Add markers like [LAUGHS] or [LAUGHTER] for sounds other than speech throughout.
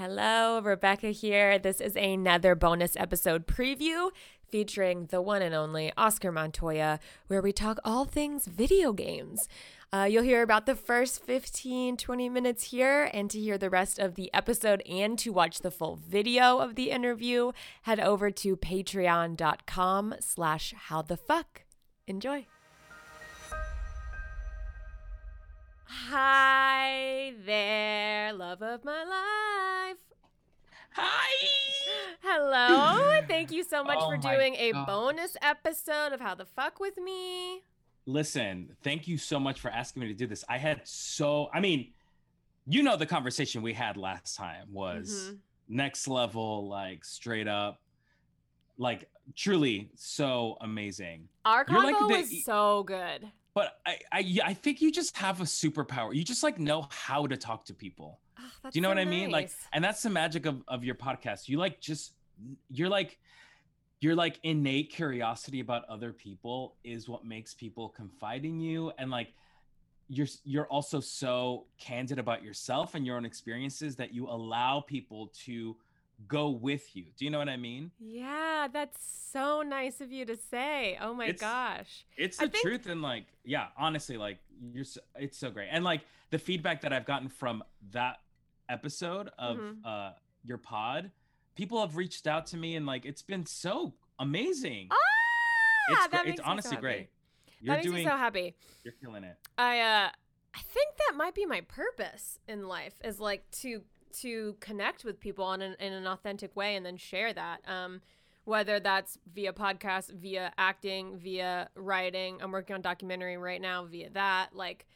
Hello, Rebecca here. This is another bonus episode preview featuring the one and only Oscar Montoya, where we talk all things video games. Uh, you'll hear about the first 15, 20 minutes here, and to hear the rest of the episode and to watch the full video of the interview, head over to patreon.com slash how the fuck. Enjoy. Hi there, love of my life. Hi. [GASPS] Hello. Thank you so much Oh for doing a God. bonus episode of How the Fuck with Me. Listen, thank you so much for asking me to do this. I had so, I mean, you know, the conversation we had last time was Mhm. next level, like straight up, like truly so amazing. Our You're like the- was so good. But I, I, yeah, I think you just have a superpower. You just like know how to talk to people. Oh, Do you know so what I mean? Like, and that's the magic of, of your podcast. You like just, you're like, your like innate curiosity about other people is what makes people confide in you. And like, you're, you're also so candid about yourself and your own experiences that you allow people to go with you. Do you know what I mean? yeah, that's so nice of you to say. Oh my It's- gosh. It's the think- truth. And like, yeah, honestly, like you're, so, it's so great. And like the feedback that I've gotten from that episode of Mhm. uh, your pod, people have reached out to me and like, it's been so amazing. Ah, it's, that makes it's so honestly happy. great. You're makes doing, me so happy. you're killing it. I uh I think that might be my purpose in life is like to to connect with people in an, in an authentic way and then share that. Um whether that's via podcast, via acting, via writing. I'm working on documentary right now via that. Like,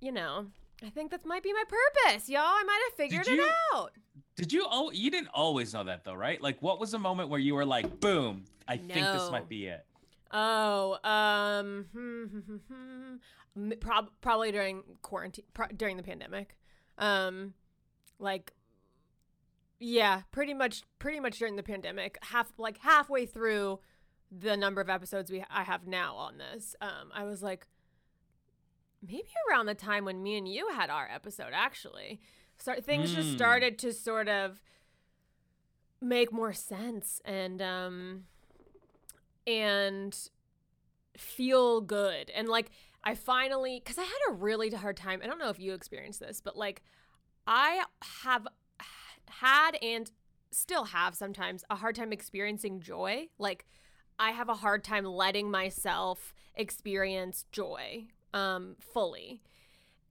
you know, I think that might be my purpose, y'all. I might have figured it out. Did you? Oh, you didn't always know that though, right? Like, what was the moment where you were like, "Boom! I think this might be it." Oh, um, [LAUGHS] m- prob- probably during quarantine, pro- during the pandemic. Um, like, yeah, pretty much, pretty much during the pandemic. Half, like halfway through the number of episodes we I have now on this, um, I was like, maybe around the time when me and you had our episode, actually, start things just Mm. started to sort of make more sense and um and feel good and like i finally because i had a really hard time i don't know if you experienced this but like i have had and still have sometimes a hard time experiencing joy. Like i have a hard time letting myself experience joy um fully.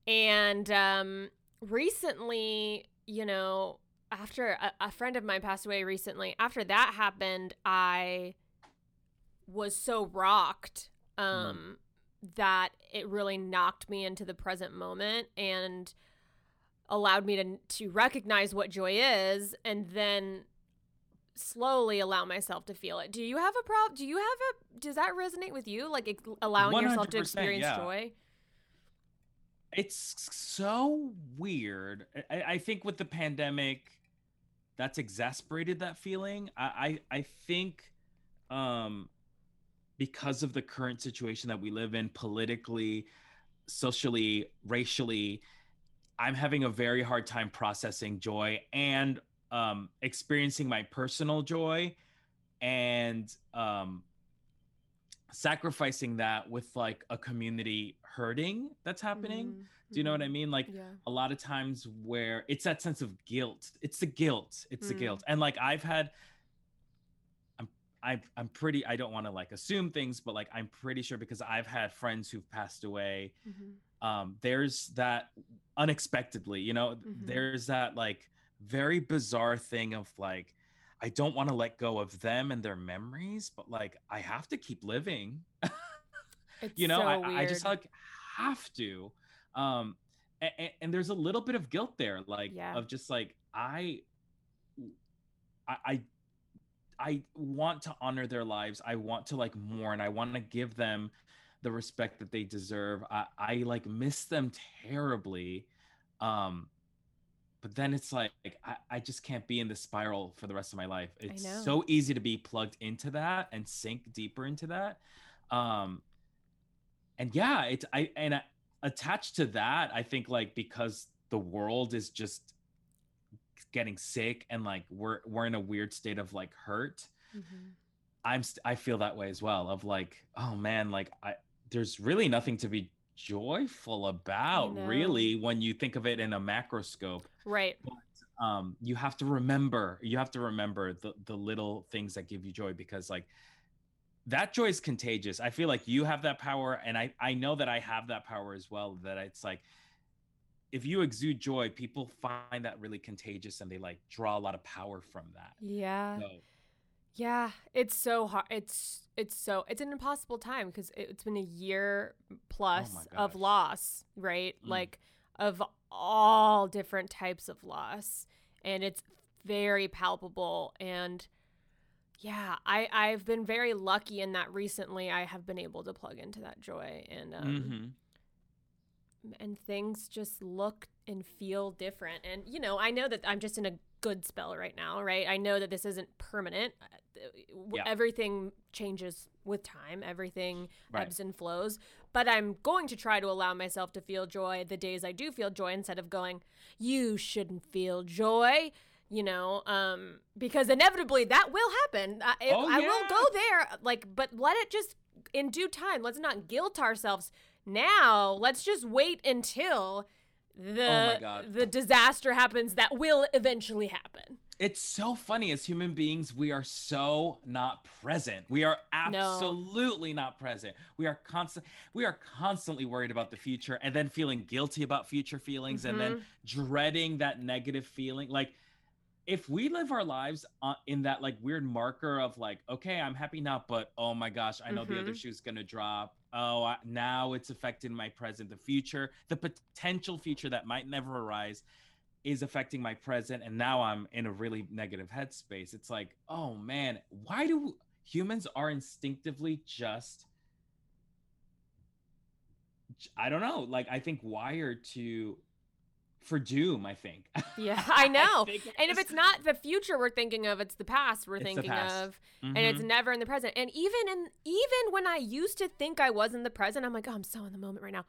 And um recently you know after a, a friend of mine passed away recently after that happened i was so rocked um that it really knocked me into the present moment. And allowed me to to recognize what joy is and then slowly allow myself to feel it. Do you have a problem? Do you have a does that resonate with you like ex- allowing yourself to experience yeah. joy? It's so weird. I, I think with the pandemic, that's exasperated that feeling. I, I, I think um, because of the current situation that we live in politically, socially, racially, I'm having a very hard time processing joy and um, experiencing my personal joy and um, sacrificing that with like a community hurting that's happening. Mhm, Do you know what I mhm. mean? Like Yeah. a lot of times where it's that sense of guilt. It's the guilt. It's the Mm. guilt. And like I've had I'm I I'm pretty I don't want to like assume things, but like I'm pretty sure because I've had friends who've passed away. Mhm. Um there's that unexpectedly, you know, Mhm. there's that like very bizarre thing of like I don't want to let go of them and their memories, but like I have to keep living. [LAUGHS] You know so I, I just like have to um and, and there's a little bit of guilt there like Yeah. of just like i i i I want to honor their lives i want to like mourn i want to give them the respect that they deserve. I i like miss them terribly um but then it's like I, I just can't be in this spiral for the rest of my life. It's so easy to be plugged into that and sink deeper into that um and yeah it's i and I, attached to that i think like because the world is just getting sick and like we're we're in a weird state of like hurt Mhm. i'm st- i feel that way as well of like oh man like i there's really nothing to be joyful about really when you think of it in a macroscope Right. um you have to remember you have to remember the the little things that give you joy because like that joy is contagious i feel like you have that power and i i know that i have that power as well that it's like if you exude joy people find that really contagious and they like draw a lot of power from that Yeah. so, Yeah, it's so hard. It's it's so it's an impossible time because it, it's been a year plus of loss, right? Mm. Like of all different types of loss, and it's very palpable. And yeah, I I've been very lucky in that recently. I have been able to plug into that joy, and um, mhm. and things just look and feel different. And you know, I know that I'm just in a good spell right now, right? I know that this isn't permanent. Uh, Yeah. Everything changes with time. Everything Right. ebbs and flows. But I'm going to try to allow myself to feel joy the days I do feel joy instead of going, "You shouldn't feel joy." You know, um, because inevitably that will happen. I, Oh, I will go there, like, but let it just in due time. Let's not guilt ourselves now. Let's just wait until the Oh my God. the disaster happens that will eventually happen. it's so funny as human beings we are so not present we are No. absolutely not present we are constant we are constantly worried about the future and then feeling guilty about future feelings and then dreading that negative feeling like if we live our lives uh, in that like weird marker of like okay i'm happy now but oh my gosh i know the other Mhm. shoe's gonna drop oh I, now it's affecting my present. The future the potential future that might never arise is affecting my present and now i'm in a really negative headspace. It's like oh man why do humans are instinctively just i don't know like i think wired to for doom i think [LAUGHS] Yeah, I know. think and if it's- not the future we're thinking of, it's the past we're It's thinking past. of, and it's Mhm. never in the present. And even in even when I used to think I was in the present, I'm like, oh, I'm so in the moment right now.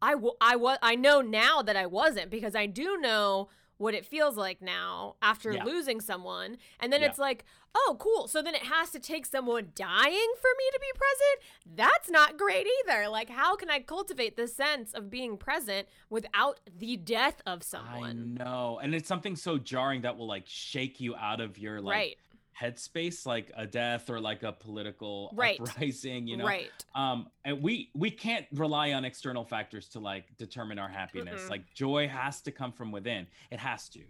I w- I was I know now that I wasn't because I do know what it feels like now after Yeah. losing someone. And then Yeah. it's like, oh, cool. So then it has to take someone dying for me to be present. That's not great either. Like, how can I cultivate the sense of being present without the death of someone? I know. And it's something so jarring that will like shake you out of your like right. Headspace, like a death or like a political Right. uprising, you know. Right. Um, and we we can't rely on external factors to like determine our happiness. Mm-mm. Like joy has to come from within. It has to,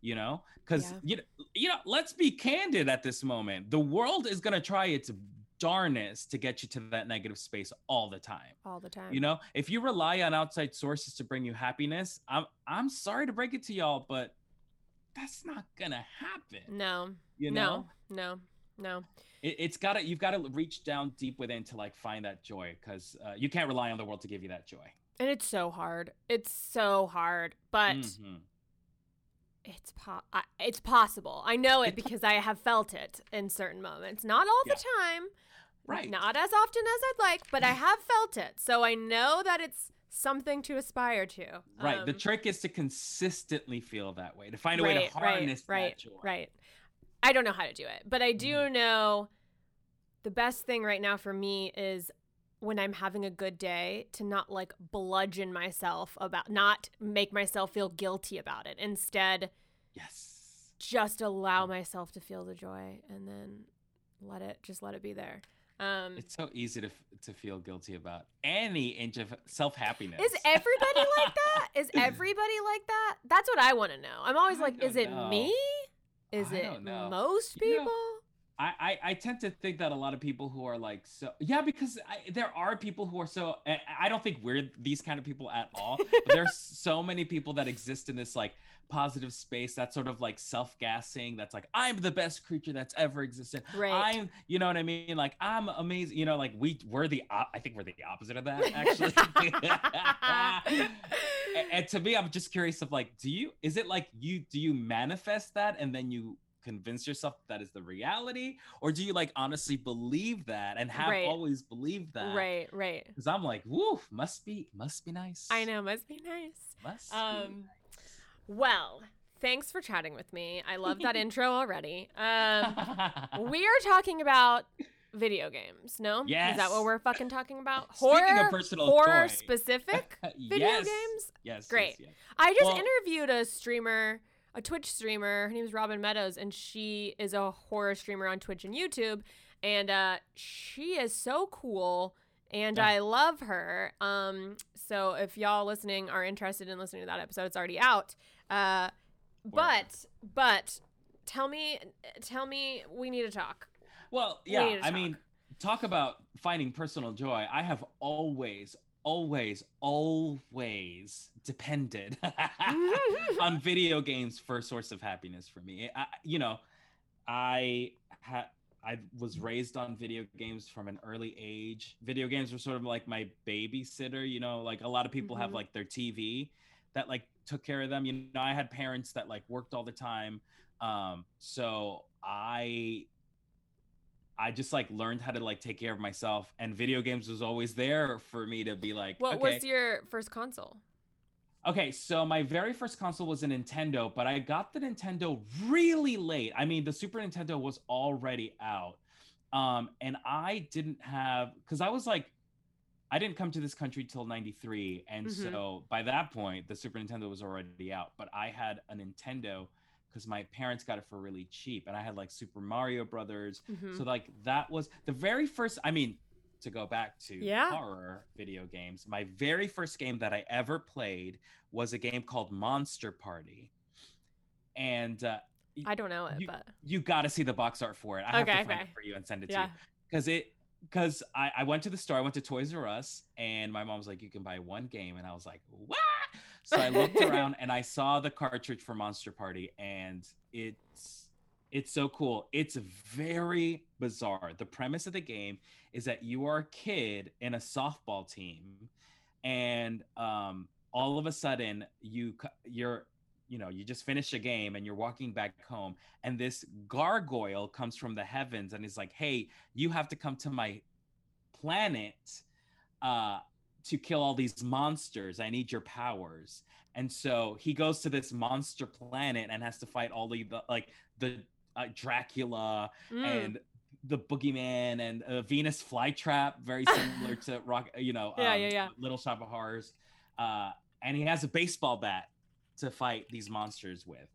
you know, because Yeah. you know, you know, let's be candid at this moment. The world is gonna try its darnest to get you to that negative space all the time. All the time. You know, if you rely on outside sources to bring you happiness, I'm I'm sorry to break it to y'all, but that's not gonna happen. No. You know, No. No. No. it, it's gotta you've got to reach down deep within to like find that joy because uh, you can't rely on the world to give you that joy. And it's so hard. It's so hard, but Mhm. it's po- I, it's possible. I know it because I have felt it in certain moments. Not all Yeah. the time. Right. Not as often as I'd like, but I have felt it. So I know that it's something to aspire to. Right. the Um, trick is to consistently feel that way, to find a way to harness right, that right, joy. Right. I don't know how to do it, but I do Mhm. know the best thing right now for me is when I'm having a good day to not like bludgeon myself about not make myself feel guilty about it. Instead, Yes. just allow myself to feel the joy and then let it just let it be there. Um It's so easy to to feel guilty about any inch of self happiness. is everybody like that? Is [LAUGHS] everybody like that? That's what I want to know. I'm always I like, is it know. me? Is I it most You know, people? I, I, I tend to think that a lot of people who are like so yeah because I, there are people who are so I, I don't think we're these kind of people at all but there's [LAUGHS] so many people that exist in this like positive space that's sort of like self-gassing that's like i'm the best creature that's ever existed Right. i'm you know what i mean like i'm amazing you know like we we're the op- i think we're the opposite of that actually [LAUGHS] and, and to me i'm just curious of like do you is it like you do you manifest that and then you convince yourself that is the reality or do you like honestly believe that and have Right. always believed that right, right. because i'm like woo must be must be nice I know, must be nice. must be Um, nice. Well, thanks for chatting with me. I love that [LAUGHS] intro already. Um, [LAUGHS] we are talking about video games. No, Yes. is that what we're fucking talking about? [LAUGHS] Horror, horror joy. specific video yes. games. Yes. Great. Yes, yes. I just Well- interviewed a streamer, a Twitch streamer. Her name is Robin Meadows, and she is a horror streamer on Twitch and YouTube. And uh, she is so cool, and Yeah. I love her. Um, so if y'all listening are interested in listening to that episode, it's already out. Uh, but but tell me, tell me, we need to talk. Well, yeah. to I mean, talk about finding personal joy. I have always, always, always depended [LAUGHS] on [LAUGHS] video games for a source of happiness for me. I, you know, I had. I was raised on video games from an early age. Video games were sort of like my babysitter, you know, like a lot of people have Mhm. like their TV that like took care of them. You know, I had parents that like worked all the time. Um, so I I just like learned how to like take care of myself and video games was always there for me to be like What okay. was your first console? Okay, so my very first console was a Nintendo, but I got the Nintendo really late. I mean, the Super Nintendo was already out. Um, and I didn't have because I was like, I didn't come to this country till 93. And Mhm. so by that point, the Super Nintendo was already out. But I had a Nintendo because my parents got it for really cheap. And I had like Super Mario Brothers. Mhm. So like that was the very first. I mean, to go back to Yeah. horror video games, my very first game that I ever played was a game called Monster Party, and uh, I don't know it, you- but you got to see the box art for it. I have Okay, to find okay. it for you and send it yeah. to you because it because I, I went to the store. I went to Toys R Us, and my mom was like, "You can buy one game," and I was like, "What?" So I looked [LAUGHS] around and I saw the cartridge for Monster Party, and it's it's so cool. It's very bizarre. The premise of the game is that you are a kid in a softball team, and um, all of a sudden you you're you know you just finish a game and you're walking back home and this gargoyle comes from the heavens and is like hey you have to come to my planet uh to kill all these monsters i need your powers and so he goes to this monster planet and has to fight all the, the like the uh, dracula Mm. and the boogeyman and uh, venus flytrap very similar [LAUGHS] to rock you know Yeah, um, yeah, yeah. little shop of horrors uh and he has a baseball bat to fight these monsters with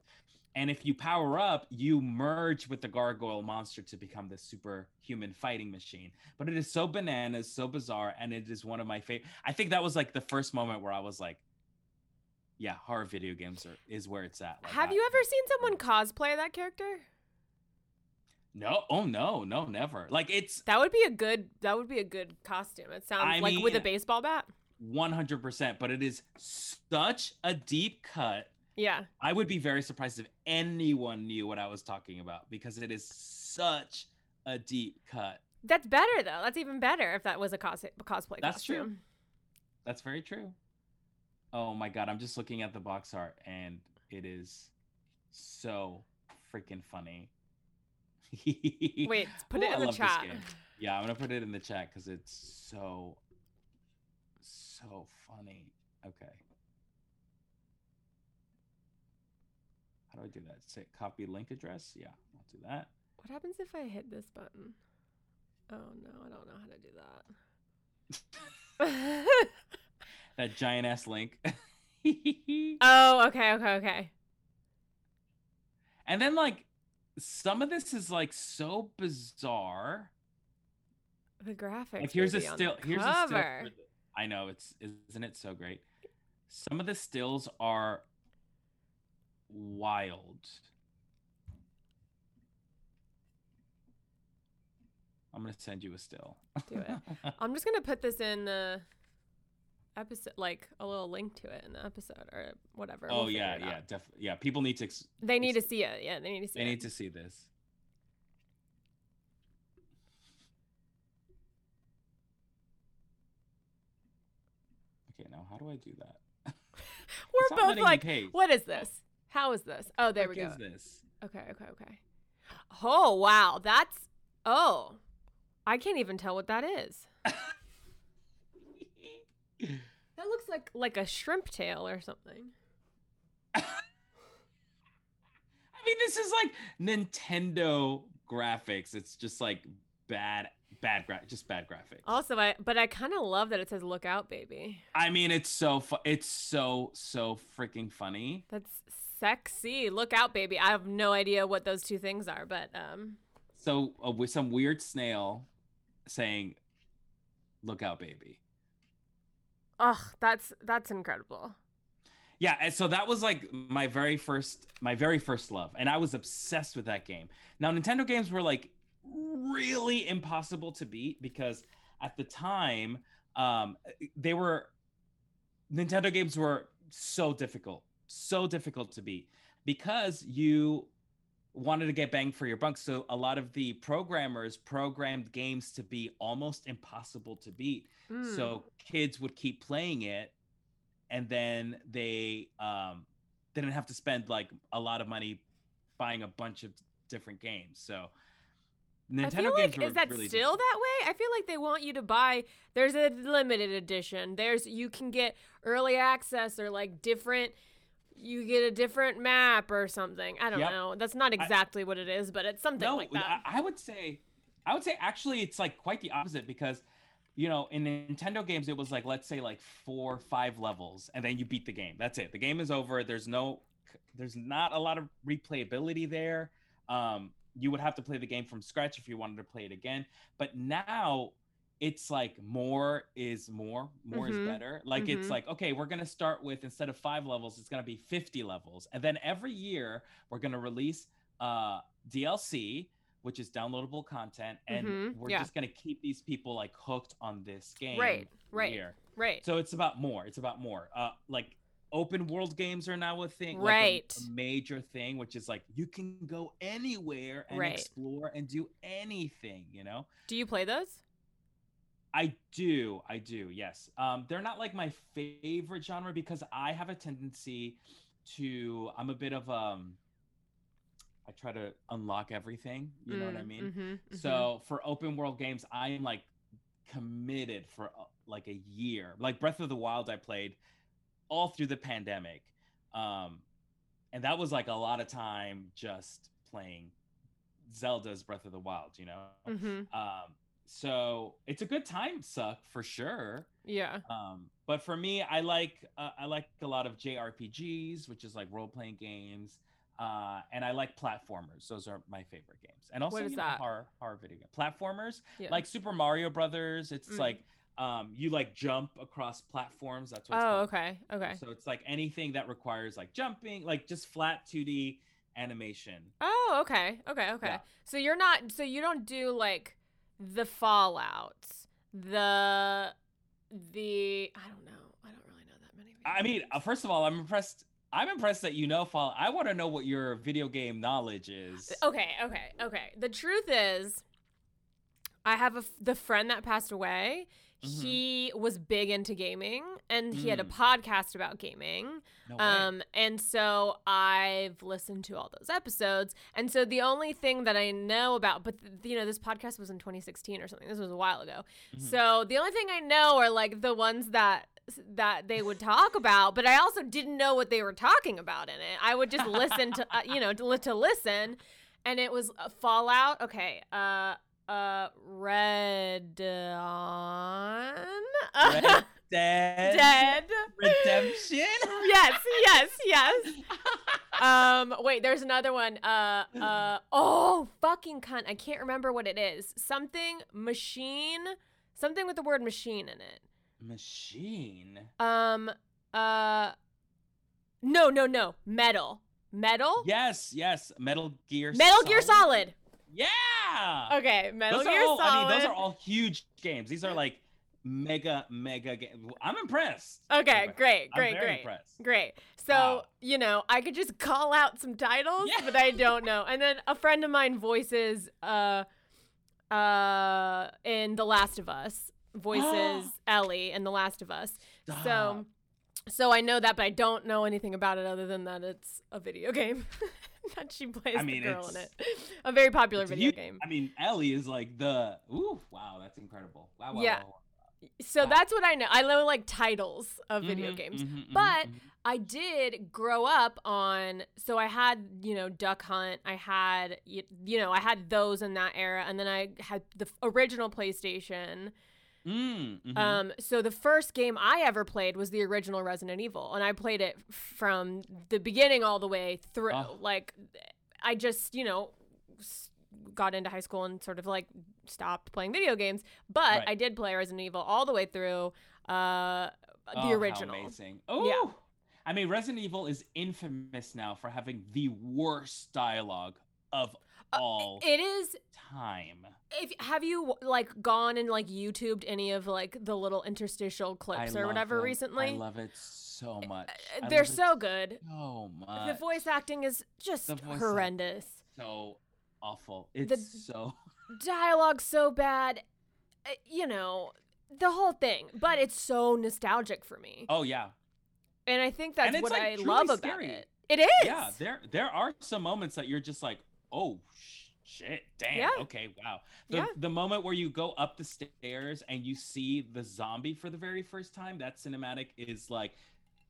and if you power up you merge with the gargoyle monster to become this superhuman fighting machine but it is so bananas so bizarre and it is one of my favorite i think that was like the first moment where i was like yeah horror video games are, is where it's at Like, Have I- you ever seen someone cosplay that character? No oh no no never like it's That would be a good. That would be a good costume. It sounds I like with a baseball bat. 100% but it is such a deep cut Yeah. I would be very surprised if anyone knew what I was talking about because it is such a deep cut. That's better though. That's even better if that was a cos- cosplay That's true. That's very true. Oh my god, I'm just looking at the box art and it is so freaking funny. Wait, put Ooh, it I in the chat. Yeah, I'm gonna put it in the chat because it's so so funny. Okay. How do I do that? Say copy link address? Yeah, I'll do that. What happens if I hit this button? Oh no, I don't know how to do that. [LAUGHS] That giant ass link. [LAUGHS] oh, okay, okay, okay. and then like some of this is like so bizarre. The graphics. Like here's a still here's a still cover. for the- I know it's isn't it so great? Some of the stills are wild. I'm gonna send you a still. Do it. [LAUGHS] I'm just gonna put this in the episode, like a little link to it in the episode or whatever. oh We'll yeah, yeah, definitely. Yeah, people need to. Ex- They need to see it. Yeah, they need to see they it. need to see this. Okay, now how do I do that? [LAUGHS] We're both like, what is this? How is this? Oh, there What we go. is this? Okay, okay, okay. Oh wow, that's oh, I can't even tell what that is. [LAUGHS] That looks like like a shrimp tail or something. I mean, this is like Nintendo graphics. It's just like bad, bad gra- just bad graphics. Also, I but I kind of love that it says "Look out, baby." I mean, it's so fu- it's so so freaking funny. That's sexy. Look out, baby. I have no idea what those two things are, but um. So uh, with some weird snail saying, "Look out, baby." Ugh, that's that's incredible. Yeah, so that was like my very first my very first love and I was obsessed with that game. Now Nintendo games were like really impossible to beat because at the time um they were Nintendo games were so difficult, so difficult to beat because you wanted to get bang for your buck. So a lot of the programmers programmed games to be almost impossible to beat. Mm. So kids would keep playing it and then they um didn't have to spend like a lot of money buying a bunch of different games. So Nintendo I feel games like is that really still difficult. that way? I feel like they want you to buy. There's a limited edition. There's you can get early access or like different. You get a different map or something. I don't Yep. know. That's not exactly what it is, but it's something no, like that. I, I would say, I would say actually it's like quite the opposite because, you know, in Nintendo games it was like let's say like four, five levels, and then you beat the game. That's it. The game is over. There's no, there's not a lot of replayability there. Um, you would have to play the game from scratch if you wanted to play it again. But now it's like more is more, more Mhm. is better. Like it's Mhm. like okay, we're gonna start with instead of five levels, it's gonna be 50 levels, and then every year we're gonna release uh DLC, which is downloadable content, and Mhm, we're yeah. just gonna keep these people like hooked on this game. Right, right. year. right. So it's about more. It's about more. Uh, like open world games are now a thing, like a- Right. a, major thing, which is like you can go anywhere and Right. explore and do anything. You know. Do you play those? I do, I do, yes. Um, they're not like my favorite genre because I have a tendency to. I'm a bit of um. I try to unlock everything. You know what I Mm, mean? mhm, mhm. So for open world games, I am like committed for uh, like a year. Like Breath of the Wild, I played all through the pandemic, um, and that was like a lot of time just playing Zelda's Breath of the Wild. You know, Mhm. um, so it's a good time suck for sure. Yeah. Um, but for me, I like uh, I like a lot of JRPGs, which is like role playing games, uh, and I like platformers. Those are my favorite games, and also is you know, that? horror horror video game platformers Yeah. like Super Mario Brothers. It's Mm. like um, you like jump across platforms. That's what. Oh, called. okay. Okay. So it's like anything that requires like jumping, like just flat 2D animation. Oh, okay. Okay. Okay. Yeah. So you're not so you don't do like the fallouts, the the I don't know. I don't really know that many. I mean, first of all, I'm impressed. I'm impressed that you know Fall. I want to know what your video game knowledge is. Okay, okay, okay. The truth is I have a the friend that passed away. Mhm. He was big into gaming and he had a Mm. podcast about gaming. No. Um, and so I've listened to all those episodes. And so the only thing that I know about, but th- you know, this podcast was in 2016 or something. This was a while ago. Mhm. So the only thing I know are like the ones that that they would talk about, but I also didn't know what they were talking about in it. I would just listen to, uh, you know, to, to listen, and it was Fallout. Okay, uh, uh, Red [LAUGHS] Dead, Dead. Redemption. [LAUGHS] yes, yes, yes. [LAUGHS] Um, wait, there's another one. Uh, uh, oh, fucking cunt. I can't remember what it is. Something machine, something with the word machine in it. Machine. Um, uh, no, no, no. Metal. Metal? Yes, yes. Metal Gear. Metal Gear Solid. Yeah. Okay, Metal those Gear all, Solid. I mean, those are all huge games. These are like mega, mega games. I'm impressed. Okay, great, great, great. impressed. Great. So, Wow. you know, I could just call out some titles, Yeah. but I don't know. And then a friend of mine voices uh uh in The Last of Us. [GASPS] Voices Ellie in The Last of Us. Stop. so I know that, but I don't know anything about it other than that it's a video game. [LAUGHS] that she plays I mean, the girl in it. A very popular video huge- game. I mean, Ellie is like the. Ooh, wow, that's incredible. Wow, wow, Yeah. wow, wow. So Ah. that's what I know. I know like titles of video Mhm, games. mhm, mhm, But mhm. I did grow up on so I had, you know, Duck Hunt, I had you know, I had those in that era and then I had the original PlayStation. Mm, mhm. Um so the first game I ever played was the original Resident Evil and I played it from the beginning all the way through. Oh. Like I just, you know, got into high school and sort of like stopped playing video games, but Right. I did play Resident Evil all the way through uh the Oh, original. amazing. Oh, Yeah. I mean, Resident Evil is infamous now for having the worst dialogue of all It is time. if have you like gone and like YouTubed any of like the little interstitial clips I or whatever them. recently? I love it so much. Uh, I They're so good. so much. The voice acting is just The horrendous. so awful. It's so [LAUGHS] Dialogue so bad. Uh, You know, the whole thing. But it's so nostalgic for me. Oh yeah. And I think that's what like, I love about it. It is. Yeah, there there are some moments that you're just like, "Oh shit, damn. Yeah. Okay, wow." The Yeah. the moment where you go up the stairs and you see the zombie for the very first time, that cinematic is like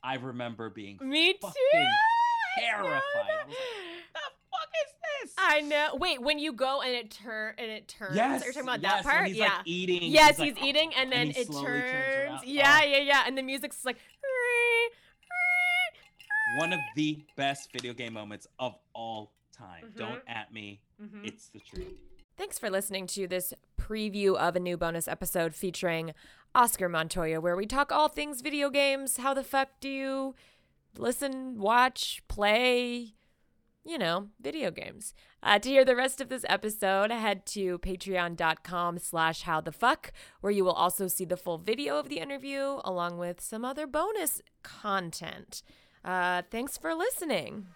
I remember being Me too. [LAUGHS] terrified. I the fuck is this? I know. Wait, when you go and it turn and it turns. yes, You're talking about yes, that part? he's yeah. like eating. yes, like, he's eating, and then he it slowly turns. yeah, Oh, yeah, yeah, and the music's like. one of the best video game moments of all time. Mhm. Don't at me. Mhm. It's the truth. Thanks for listening to this preview of a new bonus episode featuring Oscar Montoya, where we talk all things video games. How the fuck do you listen, watch, play? You know, video games. Uh, to hear the rest of this episode, head to patreon.com slash how the fuck, where you will also see the full video of the interview along with some other bonus content. Uh, thanks for listening.